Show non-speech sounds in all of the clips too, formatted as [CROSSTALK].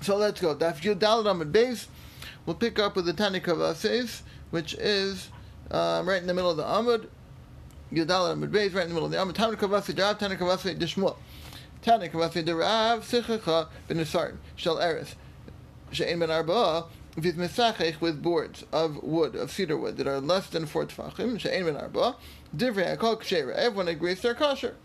So let's go. Daf Yud Dalad Beis. We'll pick up with the Tani Kavases, which is um, right in the middle of the Amud. Yud Dalad Beis, right in the middle of the Amud. Tani Kavase Darav, Tani Kavase Dishmuel. Tani Kavase Darav, Sichacha Ben Nisarn, Shel Eretz. She'en Ben Arba, if he's with boards of wood, of cedar wood, that are less than four tefachim, she'en ben arba, divrei hakol kshera. Everyone agrees they're kosher.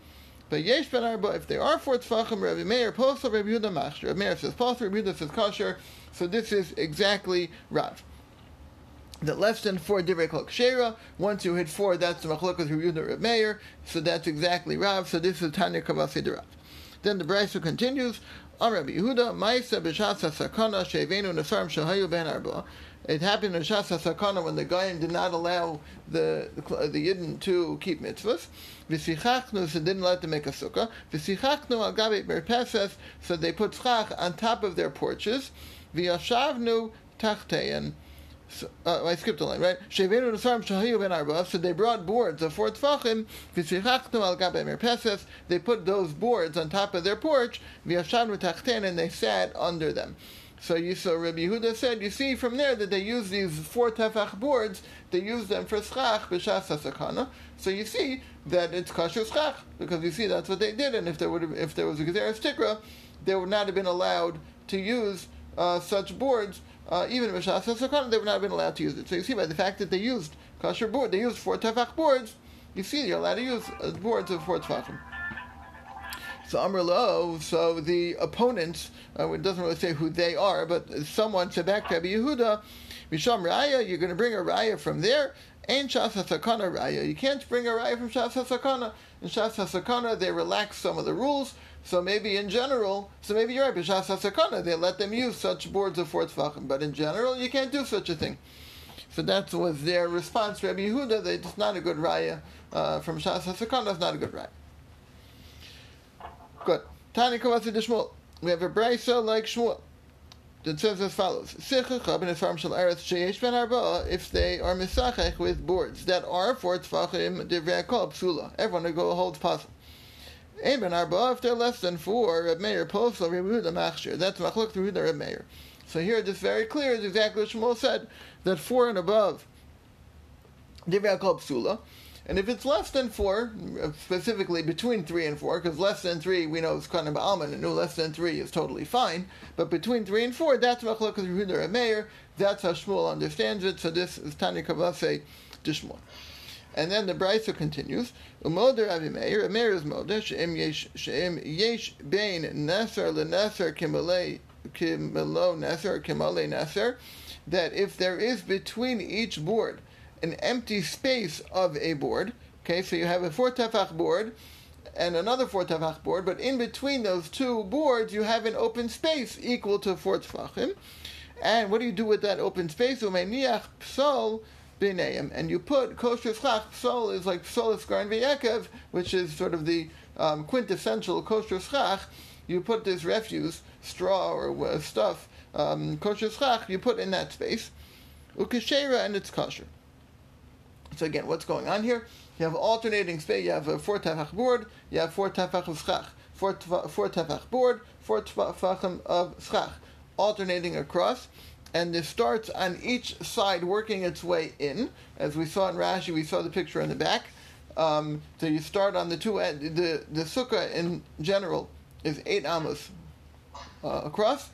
But yesh ben arba, if they are four tefachim, Rabbi Meir posel, Rabbi Yehuda machshir. Rabbi Meir says posel, Rabbi Yehuda says kosher. So this is exactly Rav. That less than four divrei kol kshera. Once you hit four, that's the machlok of Rabbi Yehuda Rabbi Meir. So that's exactly Rav. So this is Tanya Kavasi Rav. Then the Brisa continues. Rabbi Yehuda, Ma'isa b'shas sakana she'evenu nesarim shahayu ben arba. It happened in Shas Sakana when the Goyim did not allow the the Yidden to keep mitzvahs. V'sichachnu, so didn't let them make a sukkah. V'sichachnu al gabi merpeses, so they put schach on top of their porches. V'yashavnu tachtein. So, uh, I skipped a line, right? Shevenu nesarim shahayu ben arba. So they brought boards of four tefachim. V'sichachnu al gabe merpeses. They put those boards on top of their porch. V'yashavnu tachtein, and they sat under them. So you Rabbi Yehuda said, you see from there that they use these four tefach boards, they use them for schach b'shas sakana. So you see that it's kosher schach because you see that's what they did, and if there would have, if there was a gezeres tikra, they would not have been allowed to use uh, such boards. Uh, even b'shas sakana, they would not have been allowed to use it. So you see by the fact that they used kosher board, they used four tefach boards. You see, you're allowed to use uh, boards of four tefachim. So Amr so the opponents, uh, it doesn't really say who they are, but someone said back to Rabbi Yehuda, Misham Raya, you're going to bring a Raya from there. Ain't Shasa Sakana Raya. You can't bring a Raya from Shasa Sakana. In Shasa Sakana, they relax some of the rules. So maybe in general, so maybe you're right, but Shasa Sakana, they let them use such boards of fourth Tvachim. But in general, you can't do such a thing. So that was their response Rabbi Yehuda, that it's not a good Raya uh, from Shasa Sakana, it's not a good Raya. Good. Tani Kavasi de Shmuel. We have a brisa like Shmuel that says as follows: if they are misachech with boards that are for tefachim divrei psula. Everyone who go holds pasul. Ein ben arba if they're less than four. Reb Meir posel Rebuda machshir. That's machlok Rebuda Reb Meir. So here, this very clear is exactly what Shmuel said that four and above divrei psula. And if it's less than four, uh, specifically between three and four, because less than three we know is of almond, and no less than three is totally fine. But between three and four, that's Machlok Yehuda and Meir. That's how Shmuel understands it. So this is Tani Kavase Dishmuel. And then the Brisa continues. Umoder Avi Meir, Meir is Moder, She'im Yesh, She'im Yesh Bein Neser LeNeser Kimalei Kimelo Neser Kimale Neser, that if there is between each board an empty space of a board. Okay, so you have a four tefach board and another four tefach board, but in between those two boards you have an open space equal to four tefachim. And what do you do with that open space? psol b'neim, and you put kosher schach. Psol is like psol iskarin v'yekev, which is sort of the um, quintessential kosher schach. You put this refuse, straw or uh, stuff, um, kosher schach, you put in that space. Ukeshera, and it's kosher. So again, what's going on here? You have alternating space. You have a four tefach board. You have four tefach of schach. Four, four tefach board. Four tefachim of schach, alternating across. And this starts on each side, working its way in. As we saw in Rashi, we saw the picture in the back. Um, so you start on the two end. The the sukkah in general is eight amos uh, across.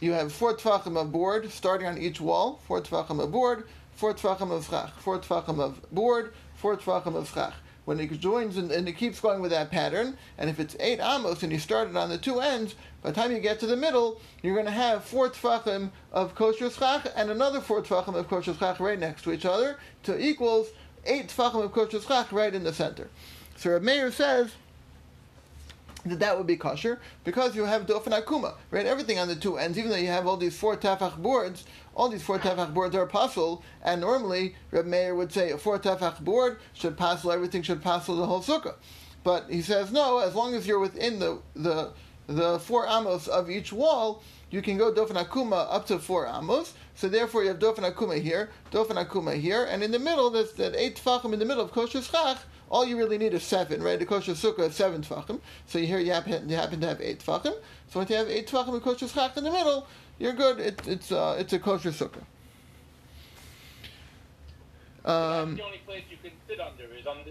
You have four tefachim of board starting on each wall. Four tefachim of board four tvachim of schach, four tvachim of board, four tvachim of schach. When it joins and, and, it keeps going with that pattern, and if it's eight amos and you start it on the two ends, by the time you get to the middle, you're going to have four tvachim of kosher schach and another four tvachim of kosher schach right next to each other to equals eight tvachim of kosher schach right in the center. So Reb Meir says that that would be kosher because you have dofen akuma, right? Everything on the two ends, even though you have all these four tafach boards, all these four tefach boards are pasul, and normally Reb Meir would say a four tefach board should passel everything should passel the whole sukkah. But he says no, as long as you're within the the the four amos of each wall, you can go dofen akuma up to four amos. So therefore, you have dofen akuma here, dofen akuma here, and in the middle, there's that eight tefachim in the middle of kosher schach all you really need is seven, right? The kosher sukkah is seven tefachim. So here you happen, you happen to have eight tefachim. So once you have eight tefachim and kosher schach in the middle, you're good. It, it's uh, it's a kosher sukkah. Um, the only place you can sit under is under.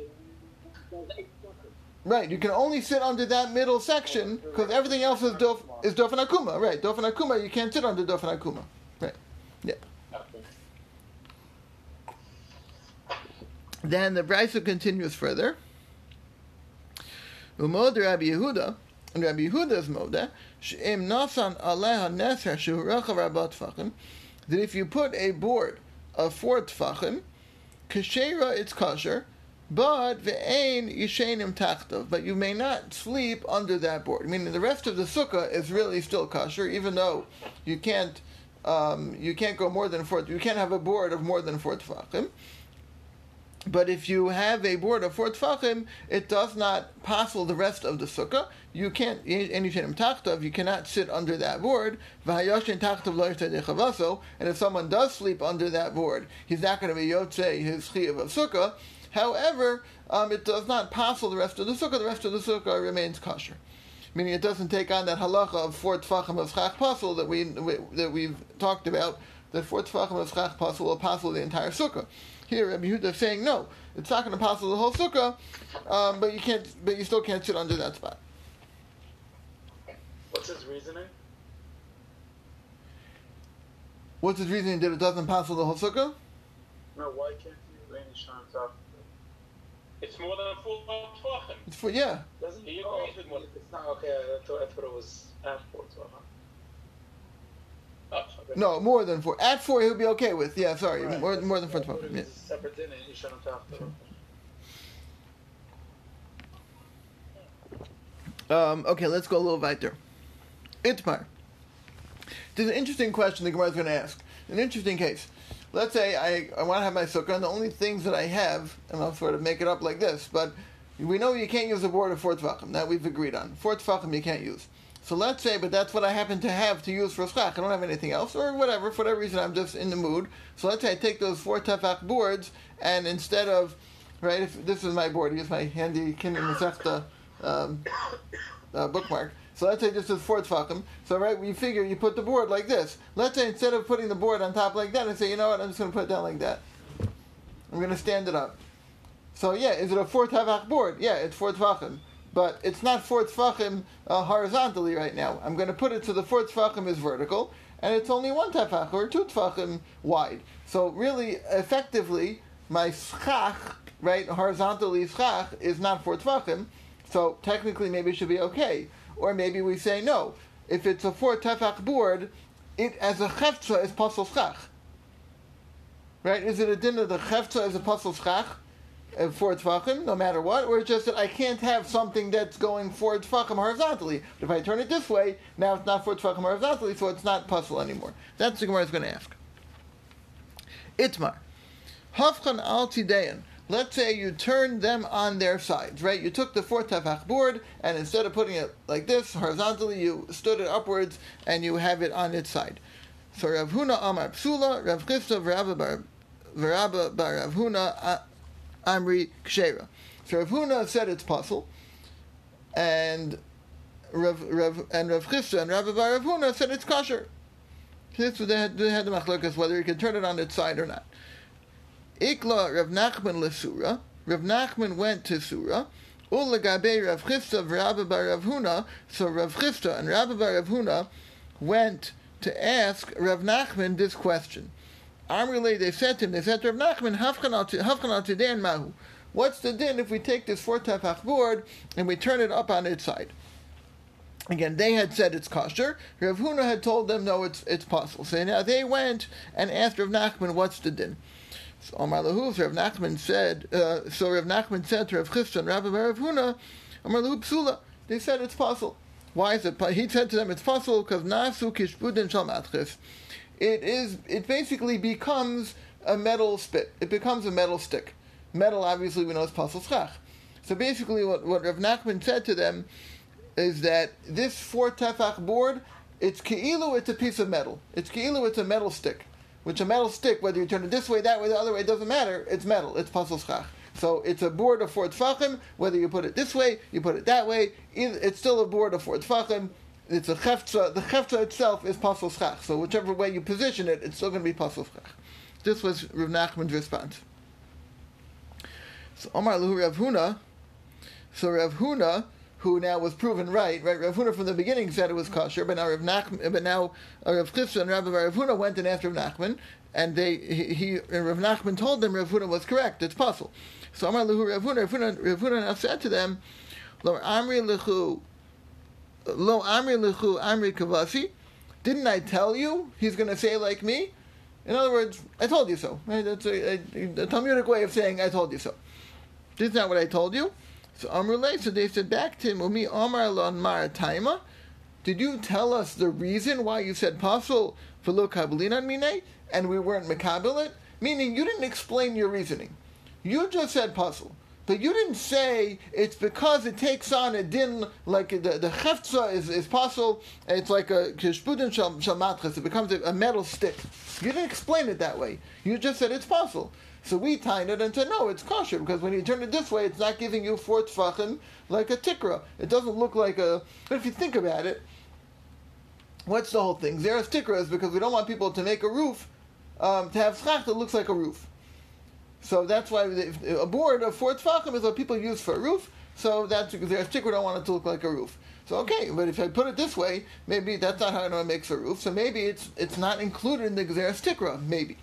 Right, you can only sit under that middle section because everything else is dof is dofen akuma. Right, dofen akuma. You can't sit under dofen akuma. Right. Yeah. Then the Brisa continues further. Umod Rabbi Yehuda, and Rabbi Yehuda's moda, that if you put a board of four tfachim, kashera it's kosher, but ve'ein yishenim tachtov, but you may not sleep under that board. Meaning the rest of the sukkah is really still kosher, even though you can't um, you can't go more than four. You can't have a board of more than four tefachim. But if you have a board of four tefachim, it does not passel the rest of the sukkah. You can't anything tachtav. You cannot sit under that board. And if someone does sleep under that board, he's not going to be yotze his chiyav of sukkah. However, um, it does not passel the rest of the sukkah. The rest of the sukkah remains kosher, meaning it doesn't take on that halacha of four tefachim of schach passel that we, we that we've talked about. That four tefachim of schach passel will passel the entire sukkah. Here, Rabbi Yehuda is saying no, it's not going to pass the whole sukkah, um, but you can't, but you still can't sit under that spot. What's his reasoning? What's his reasoning that it doesn't pass the whole sukkah? No, why can't you any shine top? It's more than a full tefachim. It's for yeah. Doesn't he agrees oh, with what? It's not okay. I thought, I thought it was at four tefachim. No, more than four. At four, he'll be okay with. Yeah, sorry, right. more, more than four. Yeah. Separate dinner, you shouldn't Um, okay, let's go a little weiter. Itmar. There's an interesting question the Gemara is going to ask. An interesting case. Let's say I, I want to have my sukkah, and the only things that I have, and I'll sort of make it up like this, but we know you can't use a board of four tefachim. That we've agreed on. Four tefachim you can't use. So let's say, but that's what I happen to have to use for schach. I don't have anything else, or whatever. For whatever reason, I'm just in the mood. So let's say I take those four tefach boards, and instead of, right, if this is my board, here's my handy Kinder Masechta um, uh, bookmark. So let's say this is four tefachim. So right, we figure you put the board like this. Let's say instead of putting the board on top like that, I say, you know what, I'm just going to put it down like that. I'm going to stand it up. So yeah, is it a four tefach board? Yeah, it's four tefachim but it's not four tefachim uh, horizontally right now. I'm going to put it so the four tefachim is vertical, and it's only one tefach or two tefachim wide. So really, effectively, my schach, right, horizontally schach, is not four tefachim, so technically maybe it should be okay. Or maybe we say no. If it's a four tefach board, it as a chefza is pasul schach. Right? Is it a din of the chefza as a pasul schach? Uh, four tefachim, no matter what, or it's just that I can't have something that's going four tefachim horizontally. But if I turn it this way, now it's not four tefachim horizontally, so it's not pasul anymore. That's the Gemara is going to ask. Itmar. Hafchan al tideyan. Let's say you turn them on their sides, right? You took the four tefach board, and instead of putting it like this, horizontally, you stood it upwards, and you have it on its side. So Rav Huna Amar Psula, Rav Chisda, Rav Bar Rav Huna uh, Amri Kshera. So Rav Huna said it's pasul, and Rav, Rav, and Rav Chisda and Rav Bar Rav Huna said it's kosher. This they had, they had the machlokas whether you can turn it on its side or not. Ikla Rav Nachman lesura. Rav Nachman went to Surah. Ulagabe Rav Chisda Rav Bar Rav Huna. So Rav Chisda and Rav Bar Rav Huna went to ask Rav Nachman this question. Amrele, they said to him, they said to Rav Nachman, Havchanal Dan Mahu. What's the din if we take this four tefach board and we turn it up on its side? Again, they had said it's kosher. Rav Huna had told them, no, it's it's pasul. So now they went and asked Rav Nachman, what's the din? So Amar Lahu, Rav Nachman said, uh, so Rav Nachman said to Rav Chisda and Rav Huna, Lahu Psula. They said it's pasul. Why is it? He said to them, it's pasul because Nasu Kishbudin Shal Matchis it is it basically becomes a metal spit. It becomes a metal stick. Metal, obviously, we know is pasul. So basically, what, what Rav Nachman said to them is that this four tefach board, it's keilu, it's a piece of metal. It's keilu, it's a metal stick. Which a metal stick, whether you turn it this way, that way, the other way, it doesn't matter. It's metal. It's pasul. So it's a board of four tfachim. Whether you put it this way, you put it that way, it's still a board of four tfachim. It's a chefza. The chefza itself is pasul schach. So whichever way you position it, it's still going to be pasul schach. This was Rav Nachman's response. So Omar Luhu Rav Huna. So Rav Huna, who now was proven right, right? Rav Huna from the beginning said it was kosher, but now Rav Nachman, but now uh, Rav Chisda and Rabbi Rav Huna went and asked Rav Nachman, and they he, he and Rav Nachman told them Rav Huna was correct. It's pasul. So Amar Luhu Rav Huna, Rav Huna, Rav Huna now said to them, Lo Amri Lechu, Lo Amri Lechu Amri Kavasi. Didn't I tell you he's going to say like me? In other words, I told you so. Right? That's a, a, a Talmudic way of saying I told you so. This is not what I told you. So Amrulay, so they said back to him, Umi Amar Lon Marataima, did you tell us the reason why you said pasul for lo kabbalin on mine, and we weren't makabil it? Meaning you didn't explain your reasoning. You just said pasul. But you didn't say it's because it takes on a din like the the cheftza is is pasul. It's like a kishpudin shal. It becomes a, a metal stick. You didn't explain it that way. You just said it's pasul. So we tied it and said no, it's kosher because when you turn it this way, it's not giving you four tfachim like a tikra. It doesn't look like a. But if you think about it, what's the whole thing? Zeres tikra is because we don't want people to make a roof um, to have schach that looks like a roof. So that's why the, a board of four tefachim is what people use for a roof. So that's their sticker don't want it to look like a roof. So okay, but if I put it this way, maybe that's not how it makes a roof. So maybe it's it's not included in the Gzeres Tikra, maybe.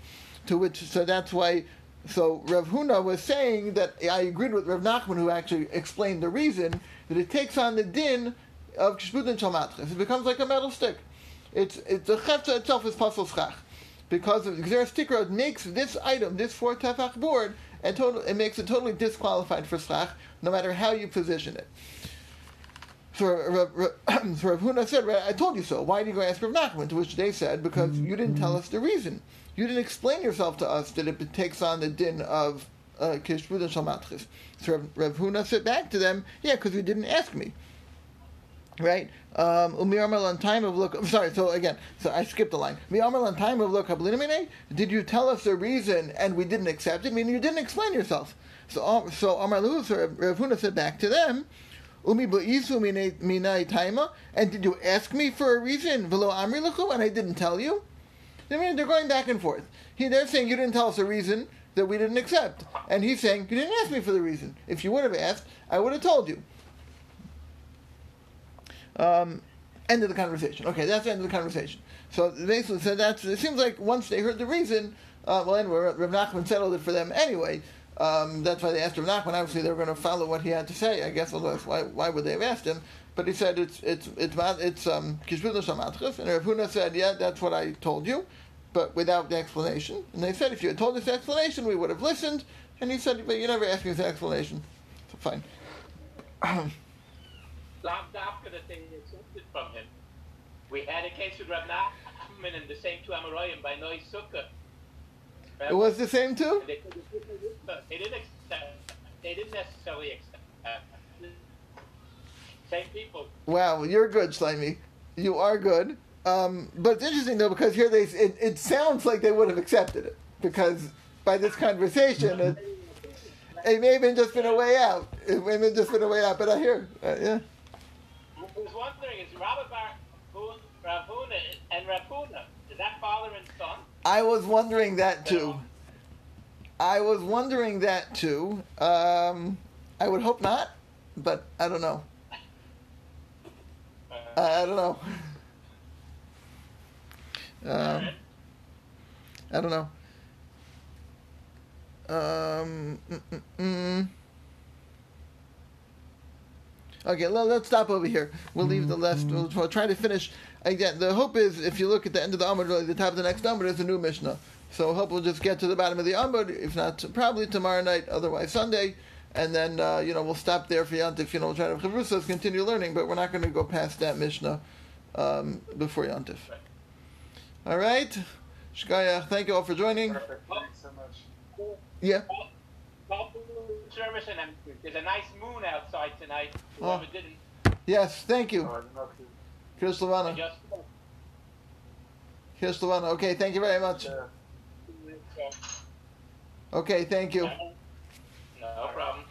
To which so that's why so Rav Huna was saying that I agreed with Rav Nachman who actually explained the reason that it takes on the din of Kishbut and. It becomes like a metal stick. It's it's the chefza itself is pasul schach because of Gzeres Tikra makes this item, this four tefach board, and total, it makes it totally disqualified for schach, no matter how you position it. So [CLEARS THROAT] so Rav Huna said, I told you so. Why did you go ask Rav Nachman? To which they said, because you didn't tell us the reason. You didn't explain yourself to us that it takes on the din of uh, Kishbud and Shalmatchis. So Rav Huna said back to them, yeah, because you didn't ask me. Right? Um, time of look. Sorry. So again, so I skipped the line. Umiyamal time of look. Did you tell us the reason and we didn't accept it? Meaning you didn't explain yourself. So so Amar Rav Huna said back to them. Umi. And did you ask me for a reason? And I didn't tell you. I mean, they're going back and forth. He, they're saying you didn't tell us a reason that we didn't accept, and he's saying you didn't ask me for the reason. If you would have asked, I would have told you. Um, end of the conversation. Okay, that's the end of the conversation. So basically, so that's it. Seems like once they heard the reason, uh, well, anyway, Rav Nachman settled it for them anyway. Um, that's why they asked Rav Nachman. Obviously, they were going to follow what he had to say. I guess otherwise, why why would they have asked him? But he said it's it's it's it's um shamatchif, and Rav Huna said, yeah, that's what I told you, but without the explanation. And they said, if you had told us the explanation, we would have listened. And he said, but you never asked me the explanation. So fine. [CLEARS THROAT] Lav Dafka that they accepted from him. We had a case with Nachman and the same two Amoraim by Noi Sukkah. It was the same too. They, they didn't accept. They didn't necessarily accept. Uh, same people. Wow, you're good, Slimy. You are good. Um, but it's interesting though because here they it, it sounds like they would have accepted it because by this conversation it, it may have been just been a way out. It may have just been a way out. But I hear, uh, yeah. Bar Ravuna and Ravuna, is that father and son? I was wondering that too. I was wondering that too. Um, I would hope not, but I don't know. Uh, I, I don't know. Um, I don't know. Um, mm, mm, mm. Okay, well, let's stop over here. We'll leave the left. We'll, we'll try to finish again. The hope is, if you look at the end of the Amud, really, the top of the next Amud is a new Mishnah. So hope we'll just get to the bottom of the Amud. If not, probably tomorrow night. Otherwise, Sunday. And then uh, you know we'll stop there for Yantif. You know, we'll try to Chavrusas continue learning, but we're not going to go past that Mishnah um, before Yantif. All right, Shkaya, thank you all for joining. Perfect. Thanks so much. Yeah. Service and um, there's a nice moon outside tonight. Oh. Didn't, Yes, thank you, Oh, I did not Chris I just. Chris Lavana. Okay, thank you very much. Yeah. Okay, thank you. No No problem.